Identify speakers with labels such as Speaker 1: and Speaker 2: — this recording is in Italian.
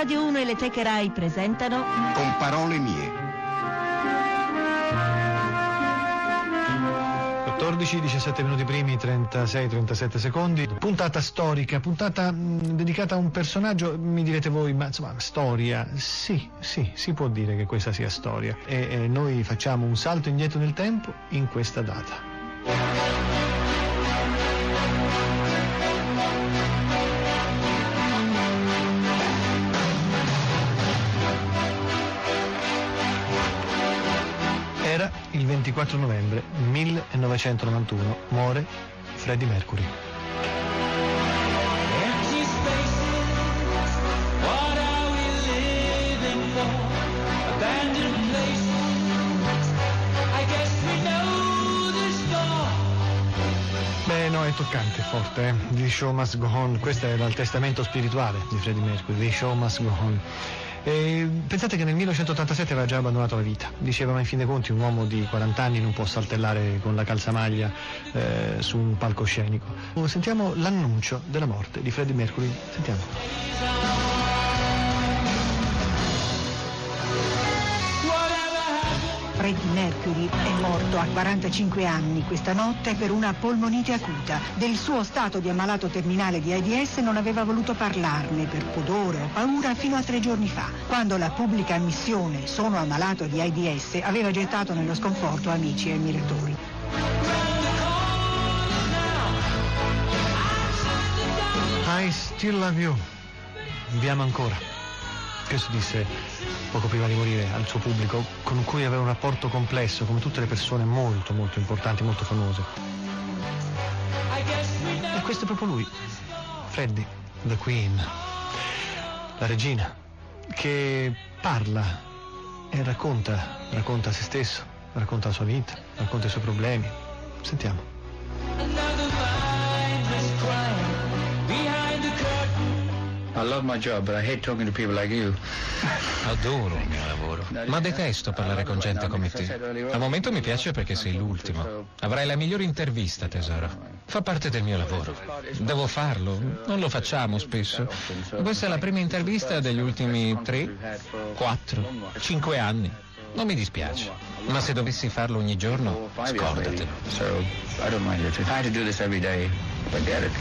Speaker 1: Radio 1 e le Teche Rai presentano
Speaker 2: Con parole mie.
Speaker 3: 14, 17 minuti primi, 36, 37 secondi. Puntata storica, puntata mh, dedicata a un personaggio, mi direte voi, ma insomma, storia. Sì, sì, si può dire che questa sia storia. E, e noi facciamo un salto indietro nel tempo in questa data. 24 novembre 1991, muore Freddie Mercury. Beh, no, è toccante, forte, eh? The show must go on. Questo era il testamento spirituale di Freddie Mercury, The show must go on. E pensate che nel 1987 aveva già abbandonato la vita. Diceva, ma in fin dei conti un uomo di 40 anni non può saltellare con la calzamaglia eh, su un palcoscenico. Sentiamo l'annuncio della morte di Freddie Mercury. Sentiamo.
Speaker 4: Mercury è morto a 45 anni questa notte per una polmonite acuta. Del suo stato di ammalato terminale di AIDS non aveva voluto parlarne per pudore o paura fino a tre giorni fa, quando la pubblica ammissione sono ammalato di AIDS aveva gettato nello sconforto amici e ammiratori.
Speaker 3: I still love you. Vi amo ancora. Questo disse poco prima di morire al suo pubblico, con cui aveva un rapporto complesso, come tutte le persone molto, molto importanti, molto famose. E questo è proprio lui, Freddie, the Queen, la regina, che parla e racconta, racconta se stesso, racconta la sua vita, racconta i suoi problemi. Sentiamo.
Speaker 5: Another behind the curtain.
Speaker 6: I love my job, but I hate talking to people like you.
Speaker 7: Adoro il mio lavoro, ma detesto parlare con gente come te. Al momento mi piace perché sei l'ultimo. Avrai la migliore intervista, tesoro. Fa parte del mio lavoro. Devo farlo, non lo facciamo spesso. Questa è la prima intervista degli ultimi tre, quattro, cinque anni. Non mi dispiace, ma se dovessi farlo ogni giorno, scordatelo.
Speaker 6: So I don't mind it. If I had to do this every day, forget it.